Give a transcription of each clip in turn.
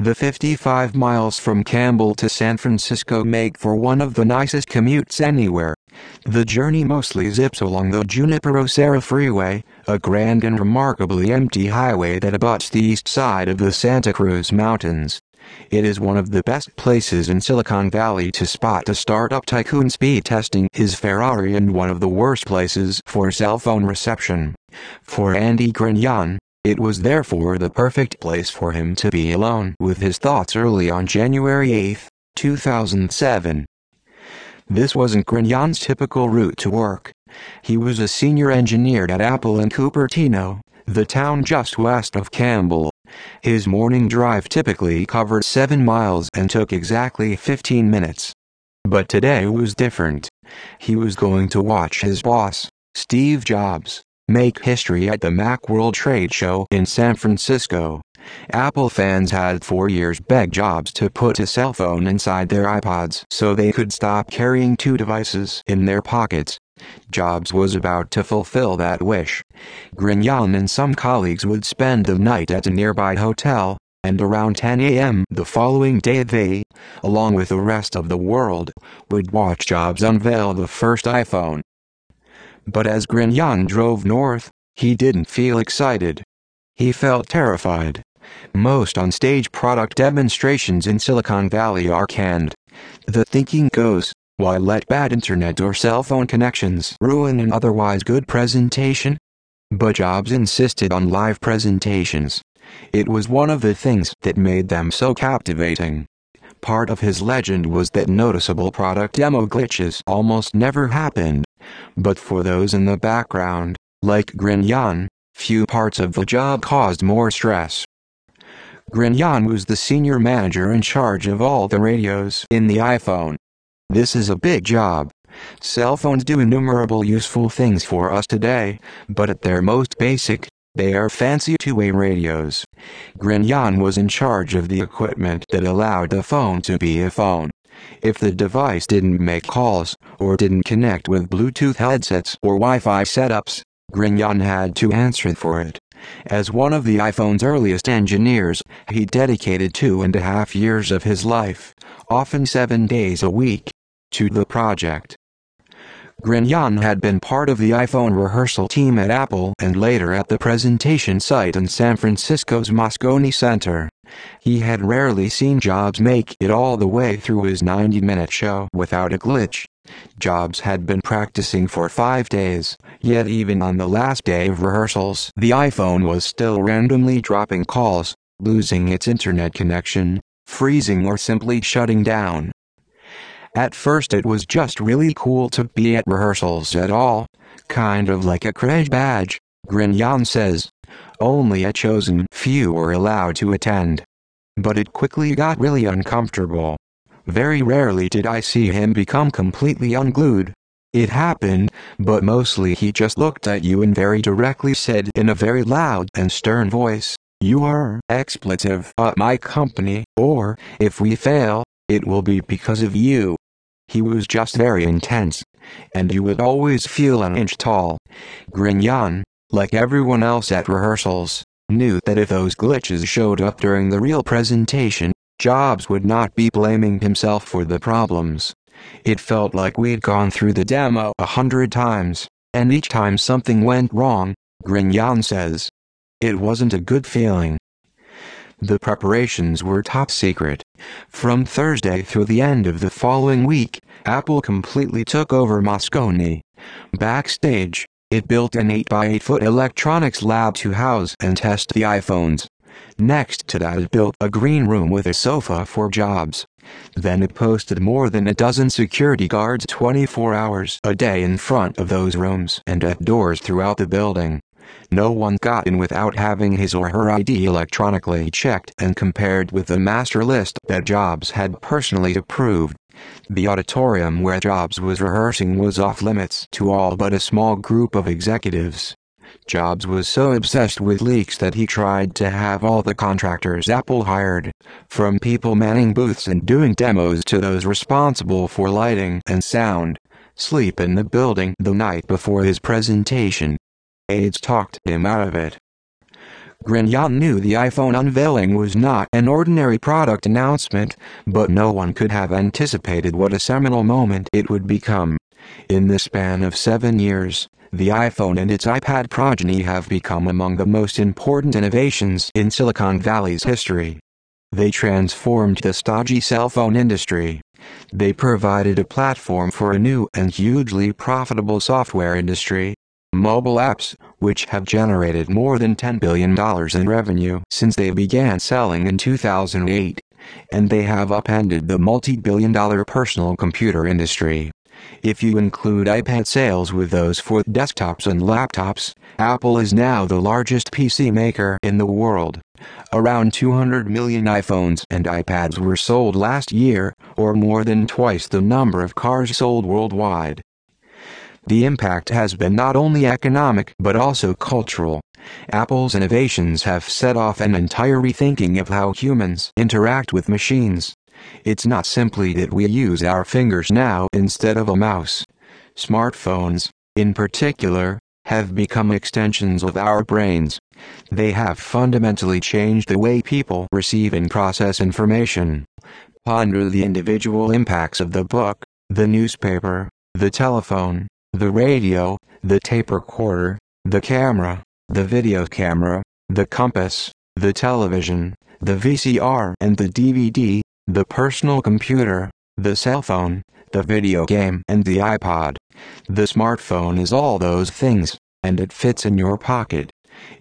The 55 miles from Campbell to San Francisco make for one of the nicest commutes anywhere. The journey mostly zips along the Junipero Serra Freeway, a grand and remarkably empty highway that abuts the east side of the Santa Cruz Mountains. It is one of the best places in Silicon Valley to spot a startup tycoon speed testing his Ferrari and one of the worst places for cell phone reception. For Andy Grignon, it was therefore the perfect place for him to be alone with his thoughts early on January 8, 2007. This wasn't Grignon's typical route to work. He was a senior engineer at Apple in Cupertino, the town just west of Campbell. His morning drive typically covered 7 miles and took exactly 15 minutes. But today was different. He was going to watch his boss, Steve Jobs, make history at the Macworld trade show in San Francisco. Apple fans had for years begged Jobs to put a cell phone inside their iPods so they could stop carrying two devices in their pockets. Jobs was about to fulfill that wish. Grignon and some colleagues would spend the night at a nearby hotel, and around 10 a.m. the following day they, along with the rest of the world, would watch Jobs unveil the first iPhone. But as Grignon drove north, he didn't feel excited. He felt terrified. Most on-stage product demonstrations in Silicon Valley are canned. The thinking goes, why let bad internet or cell phone connections ruin an otherwise good presentation? But Jobs insisted on live presentations. It was one of the things that made them so captivating. Part of his legend was that noticeable product demo glitches almost never happened. But for those in the background, like Grignon, few parts of the job caused more stress. Grignon was the senior manager in charge of all the radios in the iPhone. This is a big job. Cell phones do innumerable useful things for us today, but at their most basic, they are fancy two-way radios. Grignon was in charge of the equipment that allowed the phone to be a phone. If the device didn't make calls, or didn't connect with Bluetooth headsets or Wi-Fi setups, Grignon had to answer for it. As one of the iPhone's earliest engineers, he dedicated two and a half years of his life, often seven days a week, to the project. Grignon had been part of the iPhone rehearsal team at Apple and later at the presentation site in San Francisco's Moscone Center. He had rarely seen Jobs make it all the way through his 90-minute show without a glitch. Jobs had been practicing for five days, yet even on the last day of rehearsals, the iPhone was still randomly dropping calls, losing its internet connection, freezing or simply shutting down. At first it was just really cool to be at rehearsals at all, kind of like a crash badge, Grignon says. Only a chosen few were allowed to attend. But it quickly got really uncomfortable. Very rarely did I see him become completely unglued. It happened, but mostly he just looked at you and very directly said in a very loud and stern voice, You are expletive at my company, or, if we fail, it will be because of you. He was just very intense, and you would always feel an inch tall. Grignon, like everyone else at rehearsals, knew that if those glitches showed up during the real presentation, Jobs would not be blaming himself for the problems. It felt like we'd gone through the demo a hundred times, and each time something went wrong, Grignon says. It wasn't a good feeling. The preparations were top secret. From Thursday through the end of the following week, Apple completely took over Moscone. Backstage, it built an 8x8 foot electronics lab to house and test the iPhones. Next to that it built a green room with a sofa for jobs. Then it posted more than a dozen security guards 24 hours a day in front of those rooms and at doors throughout the building. No one got in without having his or her ID electronically checked and compared with the master list that Jobs had personally approved. The auditorium where Jobs was rehearsing was off limits to all but a small group of executives. Jobs was so obsessed with leaks that he tried to have all the contractors Apple hired, from people manning booths and doing demos to those responsible for lighting and sound, sleep in the building the night before his presentation. Aides talked him out of it. Grignon knew the iPhone unveiling was not an ordinary product announcement, but no one could have anticipated what a seminal moment it would become. In the span of seven years, the iPhone and its iPad progeny have become among the most important innovations in Silicon Valley's history. They transformed the stodgy cell phone industry. They provided a platform for a new and hugely profitable software industry, mobile apps, which have generated more than $10 billion in revenue since they began selling in 2008, and they have upended the multi-billion dollar personal computer industry. If you include iPad sales with those for desktops and laptops, Apple is now the largest PC maker in the world. Around 200 million iPhones and iPads were sold last year, or more than twice the number of cars sold worldwide. The impact has been not only economic but also cultural. Apple's innovations have set off an entire rethinking of how humans interact with machines. It's not simply that we use our fingers now instead of a mouse. Smartphones, in particular, have become extensions of our brains. They have fundamentally changed the way people receive and process information. Ponder the individual impacts of the book, the newspaper, the telephone, the radio, the tape recorder, the camera, the video camera, the compass, the television, the VCR and the DVD, the personal computer, the cell phone, the video game and the iPod. The smartphone is all those things, and it fits in your pocket.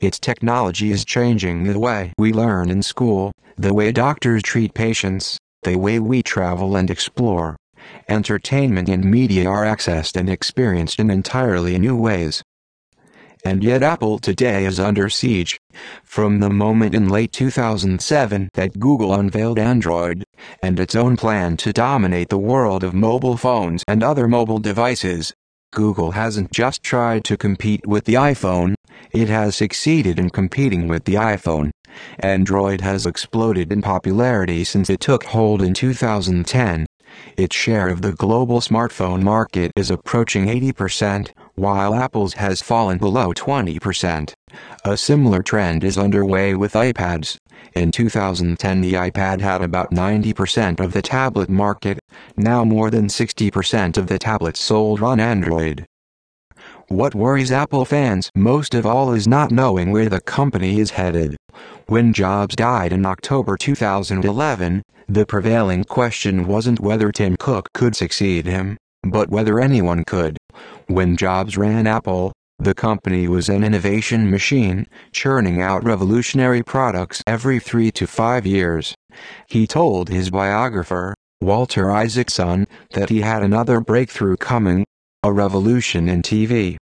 Its technology is changing the way we learn in school, the way doctors treat patients, the way we travel and explore entertainment and media are accessed and experienced in entirely new ways. And yet Apple today is under siege. From the moment in late 2007 that Google unveiled Android, and its own plan to dominate the world of mobile phones and other mobile devices, Google hasn't just tried to compete with the iPhone, it has succeeded in competing with the iPhone. Android has exploded in popularity since it took hold in 2010. Its share of the global smartphone market is approaching 80%, while Apple's has fallen below 20%. A similar trend is underway with iPads. In 2010 the iPad had about 90% of the tablet market, now more than 60% of the tablets sold run Android. What worries Apple fans most of all is not knowing where the company is headed. When Jobs died in October 2011, the prevailing question wasn't whether Tim Cook could succeed him, but whether anyone could. When Jobs ran Apple, the company was an innovation machine, churning out revolutionary products every three to five years. He told his biographer, Walter Isaacson, that he had another breakthrough coming, a revolution in TV.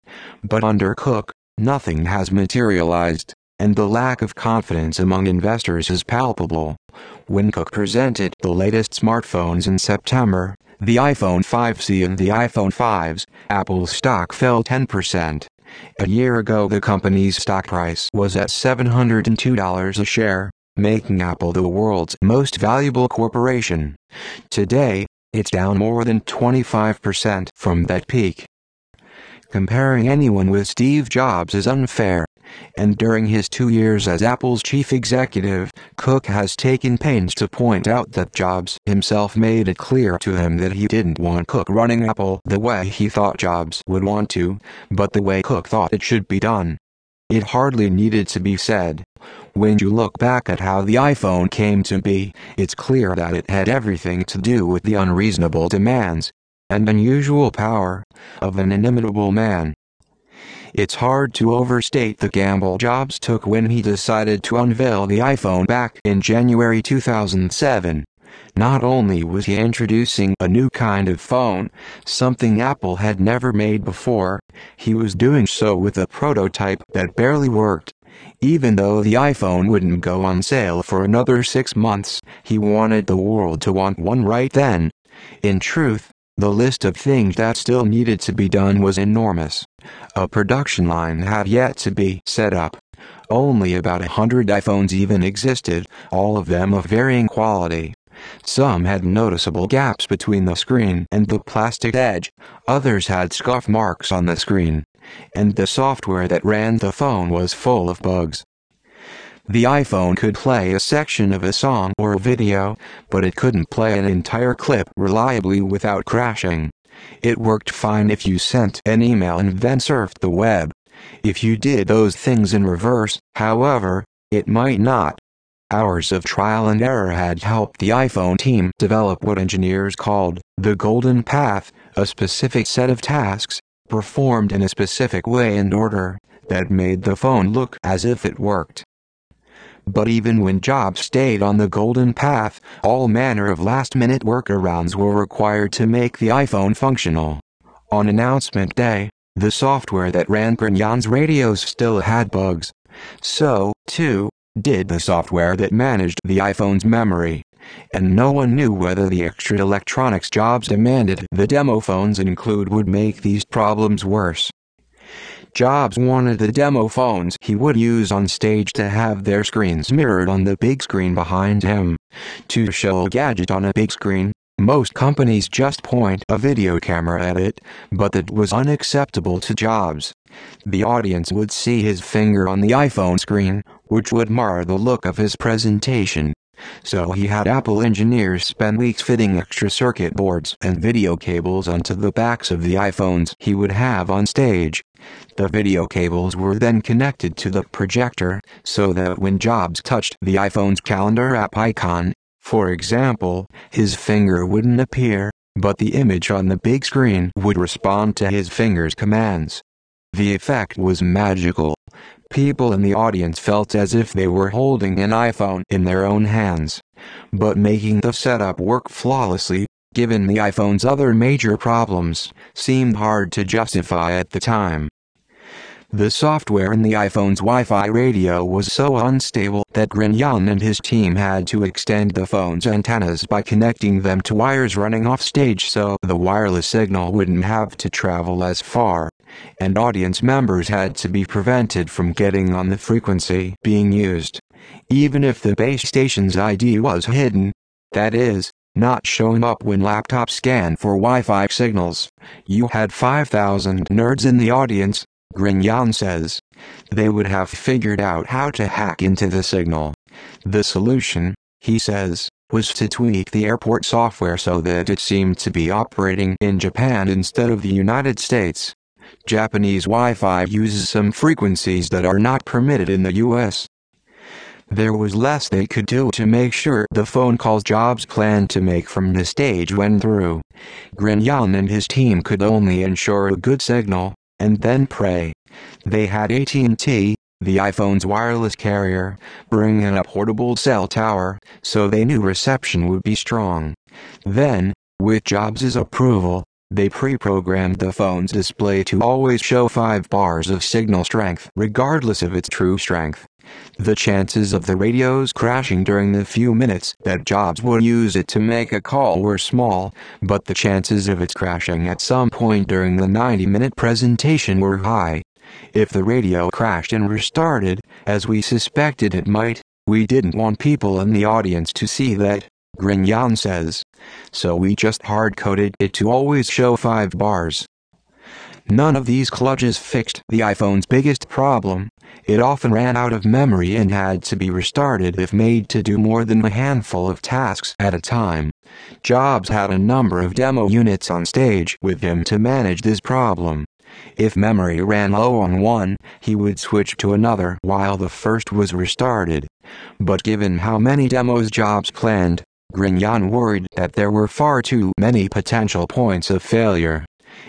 But under Cook, nothing has materialized and the lack of confidence among investors is palpable. When Cook presented the latest smartphones in September, the iPhone 5C and the iPhone 5s, Apple's stock fell 10%. A year ago the company's stock price was at $702 a share, making Apple the world's most valuable corporation. Today, it's down more than 25% from that peak. Comparing anyone with Steve Jobs is unfair and during his two years as Apple's chief executive, Cook has taken pains to point out that Jobs himself made it clear to him that he didn't want Cook running Apple the way he thought Jobs would want to, but the way Cook thought it should be done. It hardly needed to be said. When you look back at how the iPhone came to be, it's clear that it had everything to do with the unreasonable demands and unusual power of an inimitable man. It's hard to overstate the gamble Jobs took when he decided to unveil the iPhone back in January 2007. Not only was he introducing a new kind of phone, something Apple had never made before, he was doing so with a prototype that barely worked. Even though the iPhone wouldn't go on sale for another six months, he wanted the world to want one right then. In truth, the list of things that still needed to be done was enormous. A production line had yet to be set up. Only about a hundred iPhones even existed, all of them of varying quality. Some had noticeable gaps between the screen and the plastic edge, others had scuff marks on the screen, and the software that ran the phone was full of bugs. The iPhone could play a section of a song or a video, but it couldn't play an entire clip reliably without crashing. It worked fine if you sent an email and then surfed the web. If you did those things in reverse, however, it might not. Hours of trial and error had helped the iPhone team develop what engineers called the golden path, a specific set of tasks, performed in a specific way and order, that made the phone look as if it worked. But even when Jobs stayed on the golden path, all manner of last-minute workarounds were required to make the iPhone functional. On announcement day, the software that ran Grignon's radios still had bugs. So, too, did the software that managed the iPhone's memory. And no one knew whether the extra electronics Jobs demanded the demo phones include would make these problems worse. Jobs wanted the demo phones he would use on stage to have their screens mirrored on the big screen behind him. To show a gadget on a big screen, most companies just point a video camera at it, but that was unacceptable to Jobs. The audience would see his finger on the iPhone screen, which would mar the look of his presentation. So he had Apple engineers spend weeks fitting extra circuit boards and video cables onto the backs of the iPhones he would have on stage. The video cables were then connected to the projector, so that when Jobs touched the iPhone's calendar app icon, for example, his finger wouldn't appear, but the image on the big screen would respond to his finger's commands. The effect was magical. People in the audience felt as if they were holding an iPhone in their own hands. But making the setup work flawlessly, given the iPhone's other major problems, seemed hard to justify at the time. The software in the iPhone's Wi-Fi radio was so unstable that Grignon and his team had to extend the phone's antennas by connecting them to wires running off stage so the wireless signal wouldn't have to travel as far, and audience members had to be prevented from getting on the frequency being used, even if the base station's ID was hidden. That is, not showing up when laptops scan for Wi-Fi signals. You had 5,000 nerds in the audience, Grignon says. They would have figured out how to hack into the signal. The solution, he says, was to tweak the airport software so that it seemed to be operating in Japan instead of the United States. Japanese Wi-Fi uses some frequencies that are not permitted in the US. There was less they could do to make sure the phone calls Jobs planned to make from the stage went through. Grignon and his team could only ensure a good signal, and then pray. They had AT&T, the iPhone's wireless carrier, bring in a portable cell tower, so they knew reception would be strong. Then, with Jobs' approval, they pre-programmed the phone's display to always show 5 bars of signal strength regardless of its true strength. The chances of the radios crashing during the few minutes that Jobs would use it to make a call were small, but the chances of its crashing at some point during the 90-minute presentation were high. If the radio crashed and restarted, as we suspected it might, we didn't want people in the audience to see that, Grignon says. So we just hard-coded it to always show 5 bars. None of these kludges fixed the iPhone's biggest problem. It often ran out of memory and had to be restarted if made to do more than a handful of tasks at a time. Jobs had a number of demo units on stage with him to manage this problem. If memory ran low on one, he would switch to another while the first was restarted. But given how many demos Jobs planned, Grignon worried that there were far too many potential points of failure.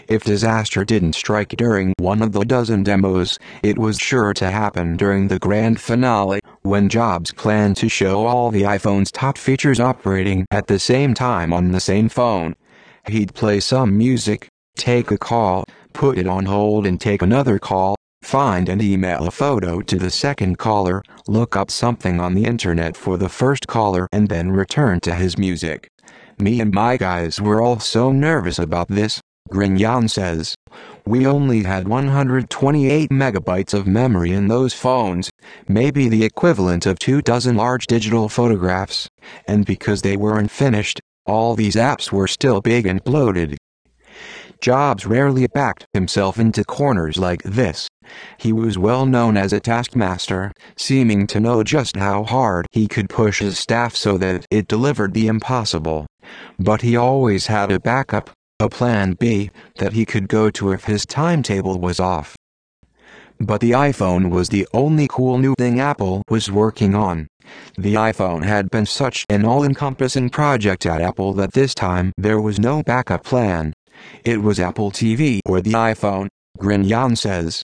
If disaster didn't strike during one of the dozen demos, it was sure to happen during the grand finale, when Jobs planned to show all the iPhone's top features operating at the same time on the same phone. He'd play some music, take a call, put it on hold and take another call, find and email a photo to the second caller, look up something on the internet for the first caller and then return to his music. Me and my guys were all so nervous about this, Grignon says. We only had 128 megabytes of memory in those phones, maybe the equivalent of two dozen large digital photographs, and because they weren't finished, all these apps were still big and bloated. Jobs rarely backed himself into corners like this. He was well known as a taskmaster, seeming to know just how hard he could push his staff so that it delivered the impossible. But he always had a backup, a plan B, that he could go to if his timetable was off. But the iPhone was the only cool new thing Apple was working on. The iPhone had been such an all-encompassing project at Apple that this time there was no backup plan. It was Apple TV or the iPhone, Grignon says.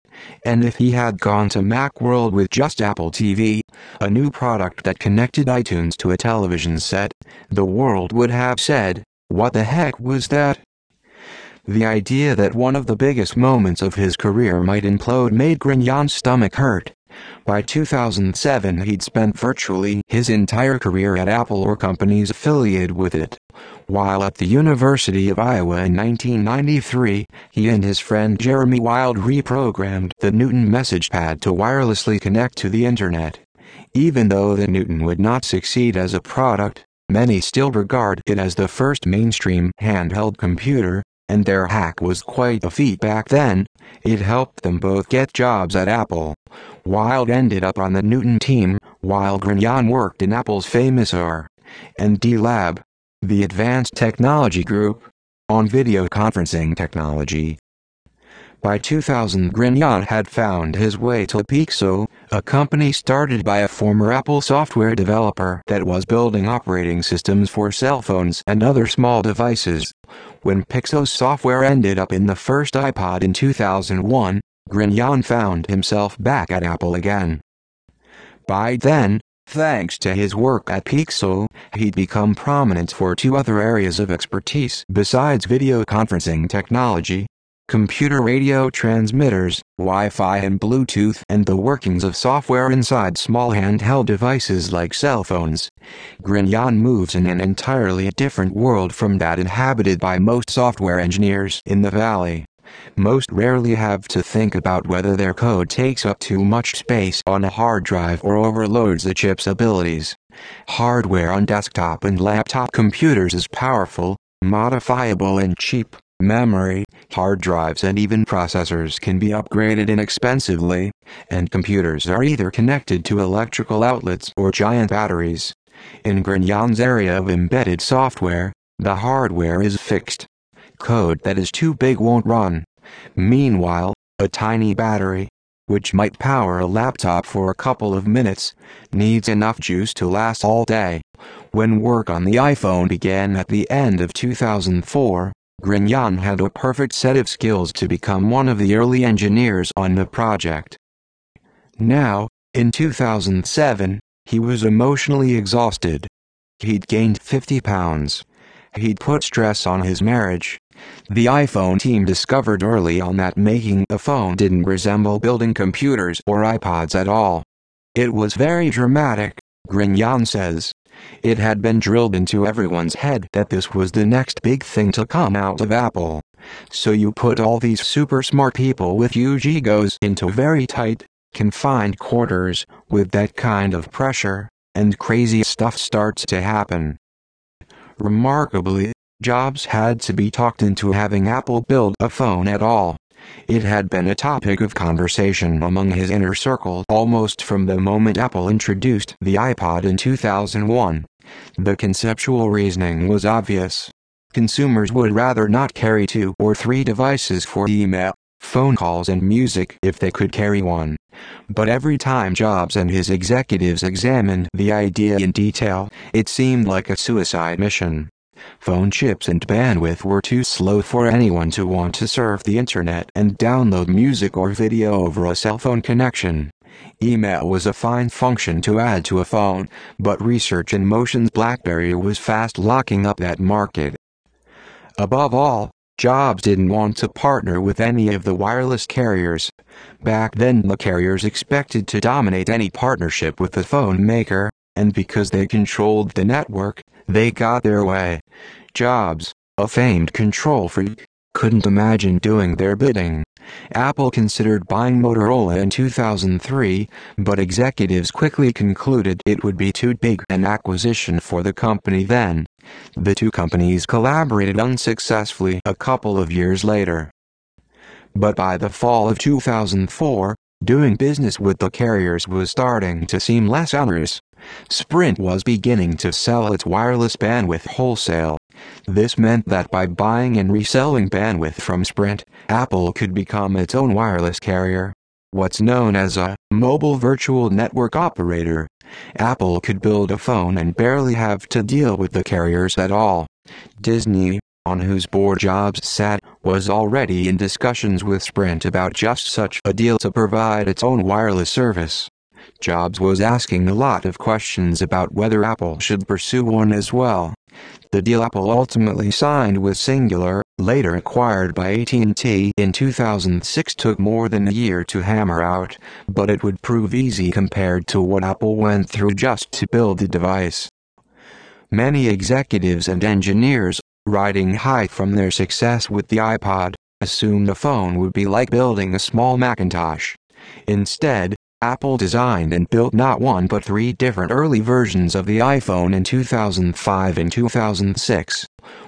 And if he had gone to Macworld with just Apple TV, a new product that connected iTunes to a television set, the world would have said, what the heck was that? The idea that one of the biggest moments of his career might implode made Grignon's stomach hurt. By 2007 he'd spent virtually his entire career at Apple or companies affiliated with it. While at the University of Iowa in 1993, he and his friend Jeremy Wyld reprogrammed the Newton message pad to wirelessly connect to the internet. Even though the Newton would not succeed as a product, many still regard it as the first mainstream handheld computer, and their hack was quite a feat back then. It helped them both get jobs at Apple. Wyld ended up on the Newton team, while Grignon worked in Apple's famous R and D Lab, the Advanced Technology Group, on video conferencing technology. By 2000 Grignon had found his way to Pixo, a company started by a former Apple software developer that was building operating systems for cell phones and other small devices. When Pixo's software ended up in the first iPod in 2001, Grignon found himself back at Apple again. By then, thanks to his work at Pixo, he'd become prominent for two other areas of expertise besides video conferencing technology, computer radio transmitters, Wi-Fi and Bluetooth and the workings of software inside small handheld devices like cell phones. Grignon moves in an entirely different world from that inhabited by most software engineers in the Valley most rarely have to think about whether their code takes up too much space on a hard drive or overloads the chip's abilities. Hardware on desktop and laptop computers is powerful, modifiable and cheap. Memory, hard drives and even processors can be upgraded inexpensively, and computers are either connected to electrical outlets or giant batteries. In Grignon's area of embedded software, the hardware is fixed, Code that is too big won't run. Meanwhile, a tiny battery, which might power a laptop for a couple of minutes, needs enough juice to last all day. When work on the iPhone began at the end of 2004, Grignon had a perfect set of skills to become one of the early engineers on the project. Now, in 2007, he was emotionally exhausted. He'd gained 50 pounds. He'd put stress on his marriage, the iPhone team discovered early on that making a phone didn't resemble building computers or iPods at all. It was very dramatic, Grignon says. It had been drilled into everyone's head that this was the next big thing to come out of Apple. So you put all these super smart people with huge egos into very tight, confined quarters, with that kind of pressure, and crazy stuff starts to happen. Remarkably, Jobs had to be talked into having Apple build a phone at all. It had been a topic of conversation among his inner circle almost from the moment Apple introduced the iPod in 2001. The conceptual reasoning was obvious. Consumers would rather not carry two or three devices for email, phone calls and music if they could carry one. But every time Jobs and his executives examined the idea in detail, it seemed like a suicide mission. Phone chips and bandwidth were too slow for anyone to want to surf the internet and download music or video over a cell phone connection. Email was a fine function to add to a phone, but Research in Motion's BlackBerry was fast locking up that market. Above all, Jobs didn't want to partner with any of the wireless carriers. Back then the carriers expected to dominate any partnership with the phone maker, and because they controlled the network, they got their way. Jobs, a famed control freak, couldn't imagine doing their bidding. Apple considered buying Motorola in 2003, but executives quickly concluded it would be too big an acquisition for the company then. The two companies collaborated unsuccessfully a couple of years later. But by the fall of 2004, doing business with the carriers was starting to seem less onerous. Sprint was beginning to sell its wireless bandwidth wholesale. This meant that by buying and reselling bandwidth from Sprint, Apple could become its own wireless carrier. What's known as a mobile virtual network operator. Apple could build a phone and barely have to deal with the carriers at all. Disney, on whose board Jobs sat, was already in discussions with Sprint about just such a deal to provide its own wireless service. Jobs was asking a lot of questions about whether Apple should pursue one as well. The deal Apple ultimately signed with Cingular, later acquired by AT&T in 2006 took more than a year to hammer out, but it would prove easy compared to what Apple went through just to build the device. Many executives and engineers riding high from their success with the iPod, assumed the phone would be like building a small Macintosh. Instead, Apple designed and built not one but three different early versions of the iPhone in 2005 and 2006.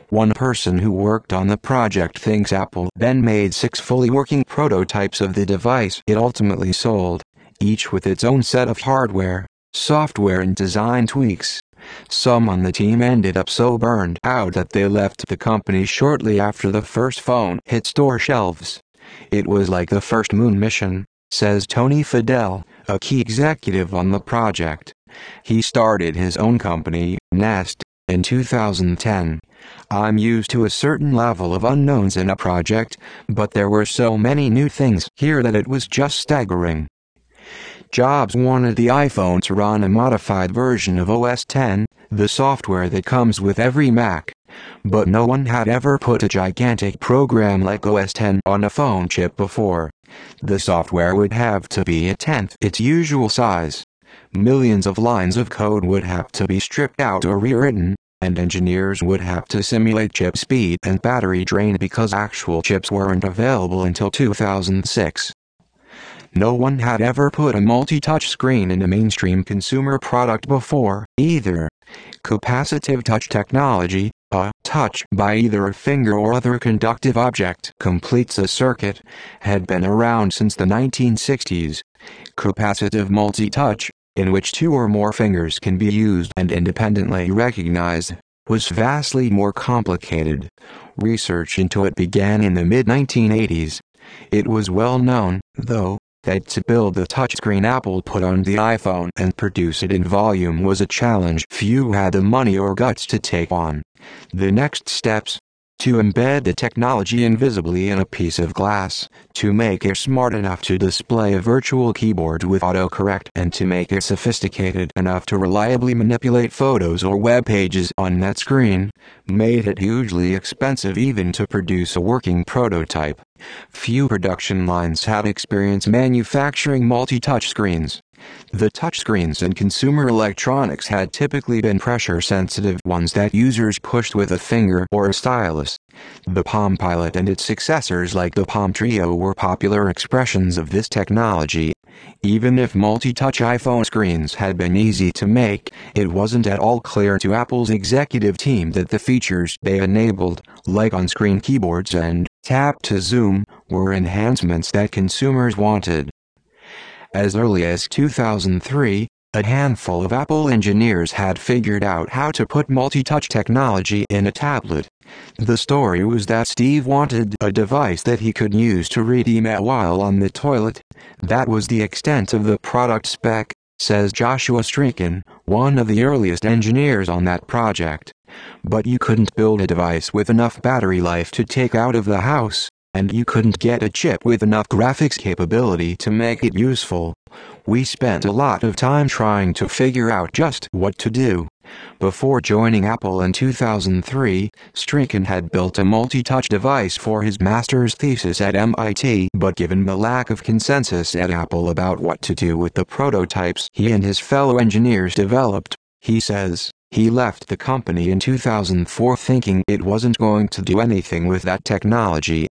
One person who worked on the project thinks Apple then made six fully working prototypes of the device it ultimately sold, each with its own set of hardware, software and design tweaks. Some on the team ended up so burned out that they left the company shortly after the first phone hit store shelves. It was like the first moon mission, says Tony Fadell, a key executive on the project. He started his own company, Nest, in 2010. I'm used to a certain level of unknowns in a project, but there were so many new things here that it was just staggering. Jobs wanted the iPhone to run a modified version of OS X, the software that comes with every Mac. But no one had ever put a gigantic program like OS X on a phone chip before. The software would have to be a tenth its usual size. Millions of lines of code would have to be stripped out or rewritten, and engineers would have to simulate chip speed and battery drain because actual chips weren't available until 2006. No one had ever put a multi-touch screen in a mainstream consumer product before, either. Capacitive touch technology, a touch by either a finger or other conductive object completes a circuit, had been around since the 1960s. Capacitive multi-touch, in which two or more fingers can be used and independently recognized, was vastly more complicated. Research into it began in the mid-1980s. It was well known, though, that to build the touchscreen Apple put on the iPhone and produce it in volume was a challenge few had the money or guts to take on. The next steps to embed the technology invisibly in a piece of glass, to make it smart enough to display a virtual keyboard with autocorrect and to make it sophisticated enough to reliably manipulate photos or web pages on that screen, made it hugely expensive even to produce a working prototype. Few production lines had experience manufacturing multi-touch screens. The touchscreens in consumer electronics had typically been pressure-sensitive ones that users pushed with a finger or a stylus. The Palm Pilot and its successors like the Palm Treo were popular expressions of this technology. Even if multi-touch iPhone screens had been easy to make, it wasn't at all clear to Apple's executive team that the features they enabled, like on-screen keyboards and tap to zoom, were enhancements that consumers wanted. As early as 2003, a handful of Apple engineers had figured out how to put multi-touch technology in a tablet. The story was that Steve wanted a device that he could use to read email while on the toilet. That was the extent of the product spec, says Joshua Strickon, one of the earliest engineers on that project. But you couldn't build a device with enough battery life to take out of the house and you couldn't get a chip with enough graphics capability to make it useful. We spent a lot of time trying to figure out just what to do. Before joining Apple in 2003, Strickon had built a multi-touch device for his master's thesis at MIT but given the lack of consensus at Apple about what to do with the prototypes he and his fellow engineers developed, he says, he left the company in 2004 thinking it wasn't going to do anything with that technology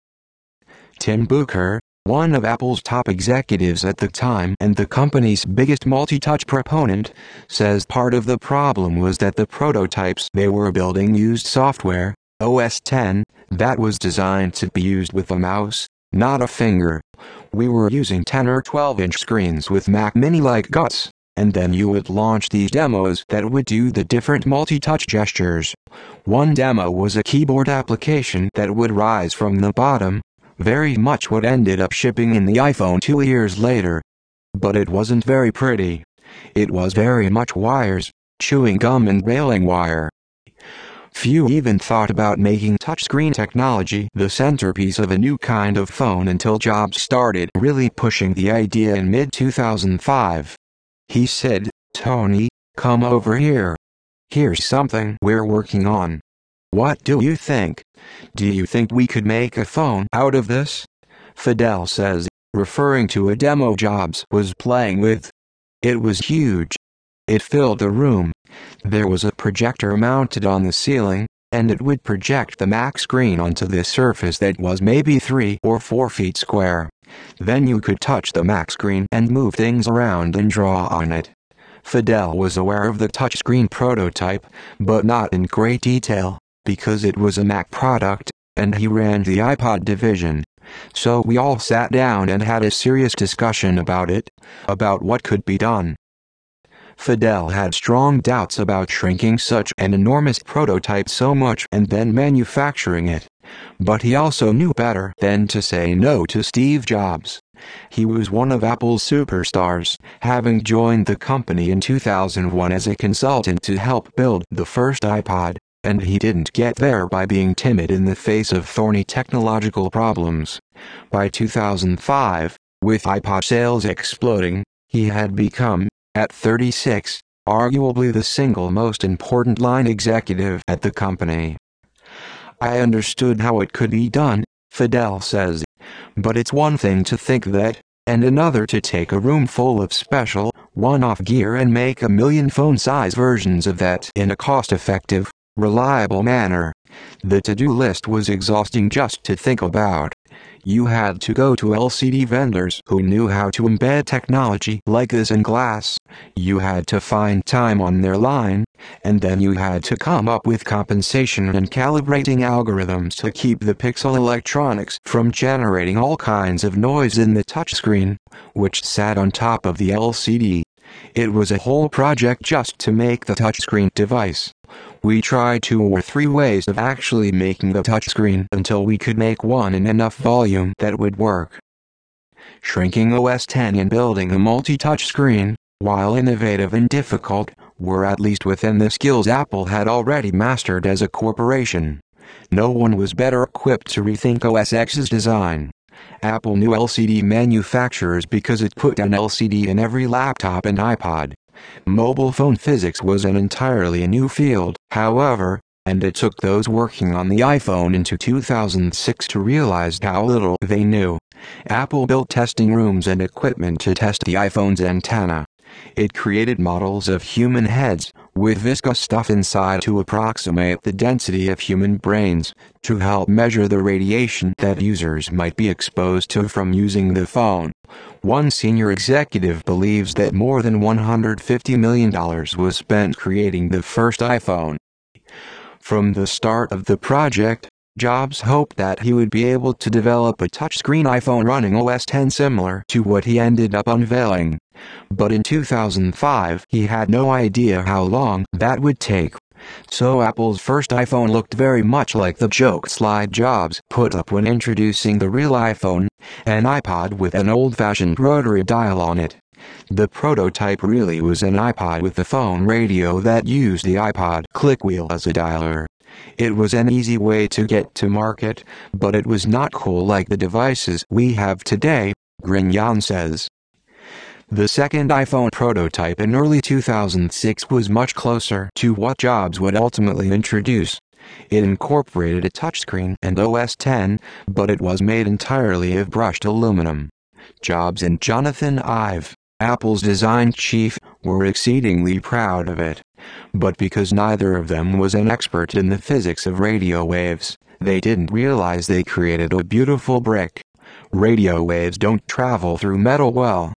Tim Bucher, one of Apple's top executives at the time and the company's biggest multi-touch proponent, says part of the problem was that the prototypes they were building used software, OS 10, that was designed to be used with a mouse, not a finger. We were using 10 or 12 inch screens with Mac mini like guts, and then you would launch these demos that would do the different multi-touch gestures. One demo was a keyboard application that would rise from the bottom, very much what ended up shipping in the iPhone two years later. But it wasn't very pretty. It was very much wires, chewing gum and baling wire. Few even thought about making touchscreen technology the centerpiece of a new kind of phone until Jobs started really pushing the idea in mid-2005. He said, Tony, come over here. Here's something we're working on. What do you think? Do you think we could make a phone out of this? Fadell says, referring to a demo Jobs was playing with. It was huge. It filled the room. There was a projector mounted on the ceiling, and it would project the Mac screen onto this surface that was maybe 3 or 4 feet square. Then you could touch the Mac screen and move things around and draw on it. Fadell was aware of the touchscreen prototype, but not in great detail because it was a Mac product, and he ran the iPod division. So we all sat down and had a serious discussion about it, about what could be done. Fadell had strong doubts about shrinking such an enormous prototype so much and then manufacturing it. But he also knew better than to say no to Steve Jobs. He was one of Apple's superstars, having joined the company in 2001 as a consultant to help build the first iPod and he didn't get there by being timid in the face of thorny technological problems. By 2005, with iPod sales exploding, he had become, at 36, arguably the single most important line executive at the company. I understood how it could be done, Fadell says. But it's one thing to think that, and another to take a room full of special, one-off gear and make a million phone-size versions of that in a cost-effective, reliable manner. The to-do list was exhausting just to think about. You had to go to LCD vendors who knew how to embed technology like this in glass. You had to find time on their line, and then you had to come up with compensation and calibrating algorithms to keep the pixel electronics from generating all kinds of noise in the touchscreen, which sat on top of the LCD. It was a whole project just to make the touchscreen device. We tried two or three ways of actually making the touchscreen until we could make one in enough volume that would work. Shrinking OS 10 and building a multi-touch screen, while innovative and difficult, were at least within the skills Apple had already mastered as a corporation. No one was better equipped to rethink OS X's design. Apple knew LCD manufacturers because it put an LCD in every laptop and iPod. Mobile phone physics was an entirely new field, however, and it took those working on the iPhone into 2006 to realize how little they knew. Apple built testing rooms and equipment to test the iPhone's antenna. It created models of human heads, with viscous stuff inside to approximate the density of human brains, to help measure the radiation that users might be exposed to from using the phone. One senior executive believes that more than $150 million was spent creating the first iPhone. From the start of the project, Jobs hoped that he would be able to develop a touchscreen iPhone running OS 10 similar to what he ended up unveiling. But in 2005 he had no idea how long that would take. So Apple's first iPhone looked very much like the joke slide Jobs put up when introducing the real iPhone, an iPod with an old-fashioned rotary dial on it. The prototype really was an iPod with a phone radio that used the iPod click wheel as a dialer. It was an easy way to get to market, but it was not cool like the devices we have today, Grignon says. The second iPhone prototype in early 2006 was much closer to what Jobs would ultimately introduce. It incorporated a touchscreen and OS 10, but it was made entirely of brushed aluminum. Jobs and Jonathan Ive, Apple's design chief, were exceedingly proud of it. But because neither of them was an expert in the physics of radio waves, they didn't realize they created a beautiful brick. radio waves don't travel through metal well.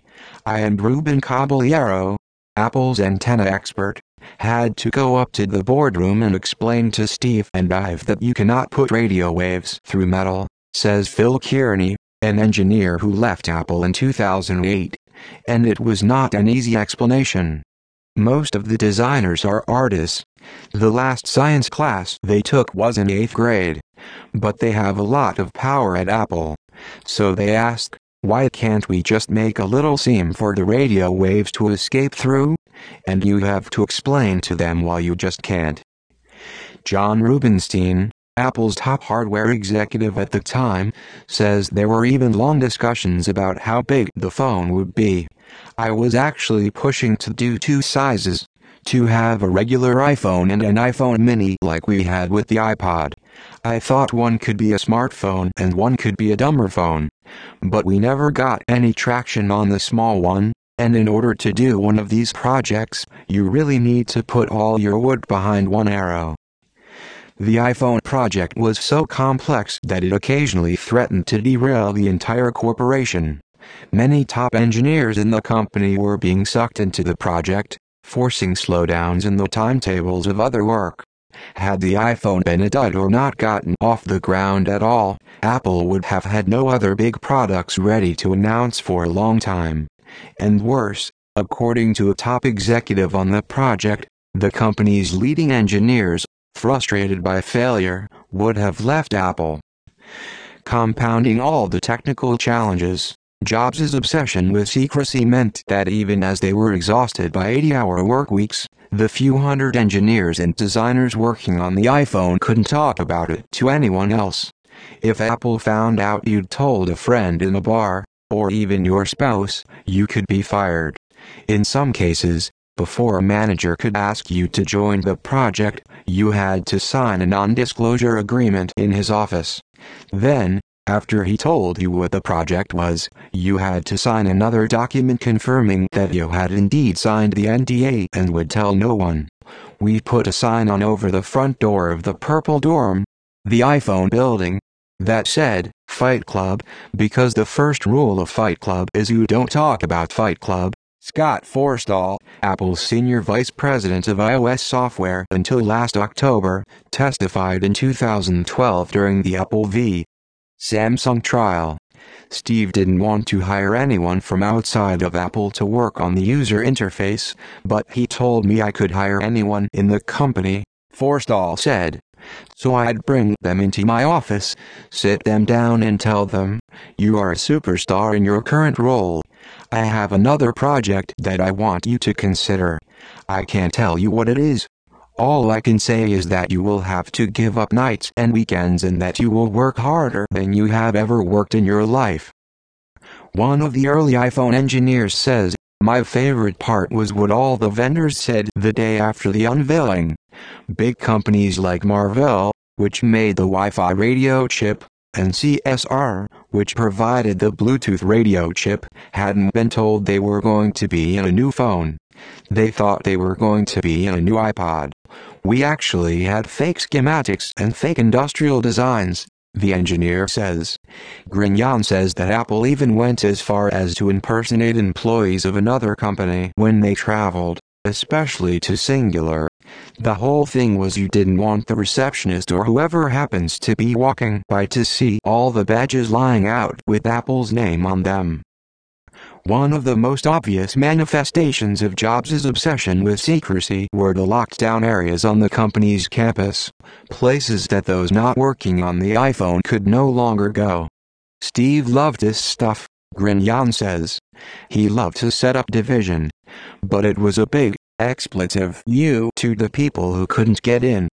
I and Ruben Caballero, Apple's antenna expert, had to go up to the boardroom and explain to Steve and Ive that you cannot put radio waves through metal, says Phil Kearney, an engineer who left Apple in 2008. And it was not an easy explanation. Most of the designers are artists. The last science class they took was in 8th grade. But they have a lot of power at Apple. So they ask, why can't we just make a little seam for the radio waves to escape through? And you have to explain to them why you just can't. John Rubinstein, Apple's top hardware executive at the time, says there were even long discussions about how big the phone would be. I was actually pushing to do two sizes, to have a regular iPhone and an iPhone mini like we had with the iPod. I thought one could be a smartphone and one could be a dumber phone. But we never got any traction on the small one, and in order to do one of these projects, you really need to put all your wood behind one arrow. The iPhone project was so complex that it occasionally threatened to derail the entire corporation. Many top engineers in the company were being sucked into the project, forcing slowdowns in the timetables of other work. Had the iPhone been a dud or not gotten off the ground at all, Apple would have had no other big products ready to announce for a long time. And worse, according to a top executive on the project, the company's leading engineers frustrated by failure, would have left Apple. Compounding all the technical challenges, Jobs' obsession with secrecy meant that even as they were exhausted by 80-hour work weeks, the few hundred engineers and designers working on the iPhone couldn't talk about it to anyone else. If Apple found out you'd told a friend in a bar, or even your spouse, you could be fired. In some cases, before a manager could ask you to join the project, you had to sign a non-disclosure agreement in his office. Then, after he told you what the project was, you had to sign another document confirming that you had indeed signed the NDA and would tell no one. We put a sign on over the front door of the Purple Dorm, the iPhone building, that said, Fight Club, because the first rule of Fight Club is you don't talk about Fight Club, Scott Forstall, Apple's senior vice president of iOS software until last October, testified in 2012 during the Apple v. Samsung trial. Steve didn't want to hire anyone from outside of Apple to work on the user interface, but he told me I could hire anyone in the company, Forstall said. So I'd bring them into my office, sit them down and tell them, you are a superstar in your current role. I have another project that I want you to consider. I can't tell you what it is. All I can say is that you will have to give up nights and weekends and that you will work harder than you have ever worked in your life. One of the early iPhone engineers says, My favorite part was what all the vendors said the day after the unveiling. Big companies like Marvell, which made the Wi-Fi radio chip, and CSR, which provided the Bluetooth radio chip, hadn't been told they were going to be in a new phone. They thought they were going to be in a new iPod. We actually had fake schematics and fake industrial designs, the engineer says. Grignon says that Apple even went as far as to impersonate employees of another company when they traveled, especially to Cingular. The whole thing was you didn't want the receptionist or whoever happens to be walking by to see all the badges lying out with Apple's name on them. One of the most obvious manifestations of Jobs' obsession with secrecy were the locked down areas on the company's campus, places that those not working on the iPhone could no longer go. Steve loved this stuff, Grignon says. He loved to set up division. But it was a big, expletive you to the people who couldn't get in.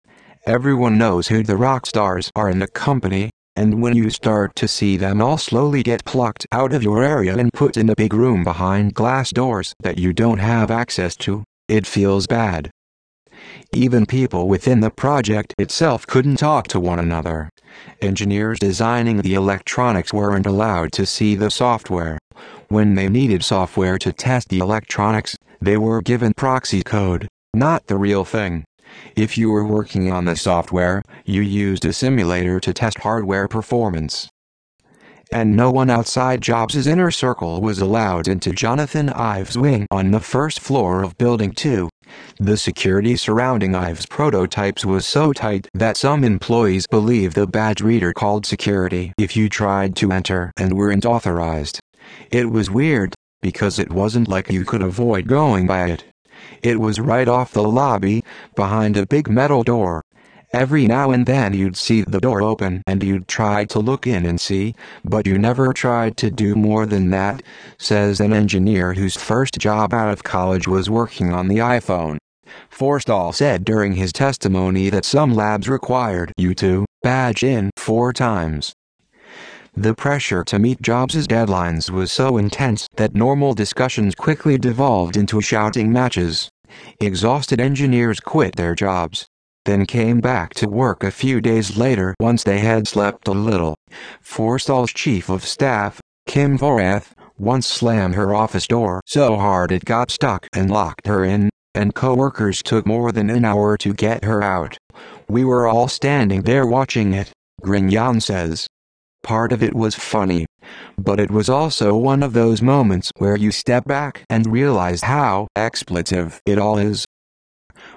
Everyone knows who the rock stars are in the company, and when you start to see them all slowly get plucked out of your area and put in a big room behind glass doors that you don't have access to, it feels bad. Even people within the project itself couldn't talk to one another. Engineers designing the electronics weren't allowed to see the software. When they needed software to test the electronics, they were given proxy code, not the real thing. If you were working on the software, you used a simulator to test hardware performance. and no one outside Jobs' inner circle was allowed into Jonathan Ive's wing on the first floor of Building 2. The security surrounding Ive's prototypes was so tight that some employees believed the badge reader called security if you tried to enter and weren't authorized. It was weird, because it wasn't like you could avoid going by it. It was right off the lobby, behind a big metal door. Every now and then you'd see the door open and you'd try to look in and see, but you never tried to do more than that, says an engineer whose first job out of college was working on the iPhone. Forstall said during his testimony that some labs required you to badge in four times. The pressure to meet Jobs' deadlines was so intense that normal discussions quickly devolved into shouting matches. Exhausted engineers quit their jobs then came back to work a few days later once they had slept a little. Forstall's chief of staff, Kim Vorath, once slammed her office door so hard it got stuck and locked her in, and co-workers took more than an hour to get her out. We were all standing there watching it, Grignon says. Part of it was funny. But it was also one of those moments where you step back and realize how expletive it all is.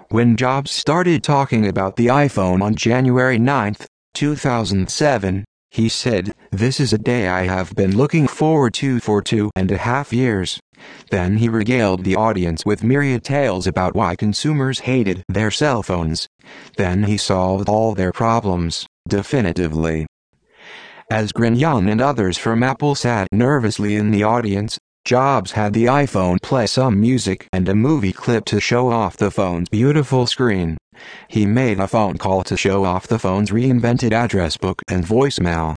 When Jobs started talking about the iPhone on January 9, 2007, he said, This is a day I have been looking forward to for two and a half years. Then he regaled the audience with myriad tales about why consumers hated their cell phones. Then he solved all their problems, definitively. As Grignon and others from Apple sat nervously in the audience, Jobs had the iPhone play some music and a movie clip to show off the phone's beautiful screen. He made a phone call to show off the phone's reinvented address book and voicemail.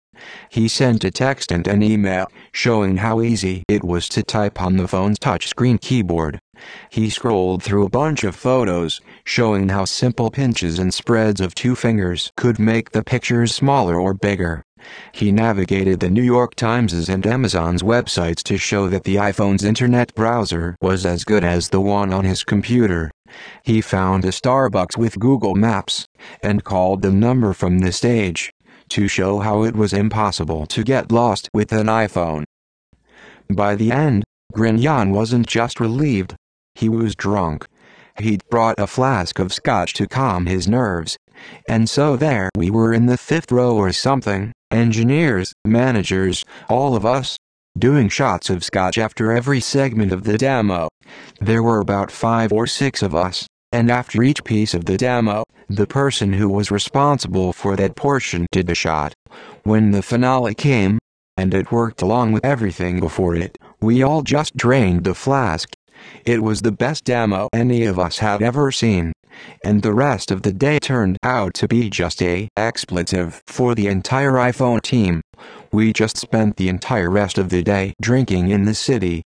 He sent a text and an email, showing how easy it was to type on the phone's touchscreen keyboard. He scrolled through a bunch of photos, showing how simple pinches and spreads of two fingers could make the pictures smaller or bigger. He navigated the New York Times's and Amazon's websites to show that the iPhone's internet browser was as good as the one on his computer. He found a Starbucks with Google Maps, and called the number from the stage, to show how it was impossible to get lost with an iPhone. By the end, Grignon wasn't just relieved, he was drunk. He'd brought a flask of scotch to calm his nerves. And so there we were in the fifth row or something, engineers, managers, all of us, doing shots of scotch after every segment of the demo. There were about five or six of us, and after each piece of the demo, the person who was responsible for that portion did a shot. When the finale came, and it worked along with everything before it, we all just drained the flask. It was the best demo any of us had ever seen and the rest of the day turned out to be just a expletive for the entire iPhone team. We just spent the entire rest of the day drinking in the city.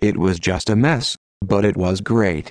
It was just a mess, but it was great.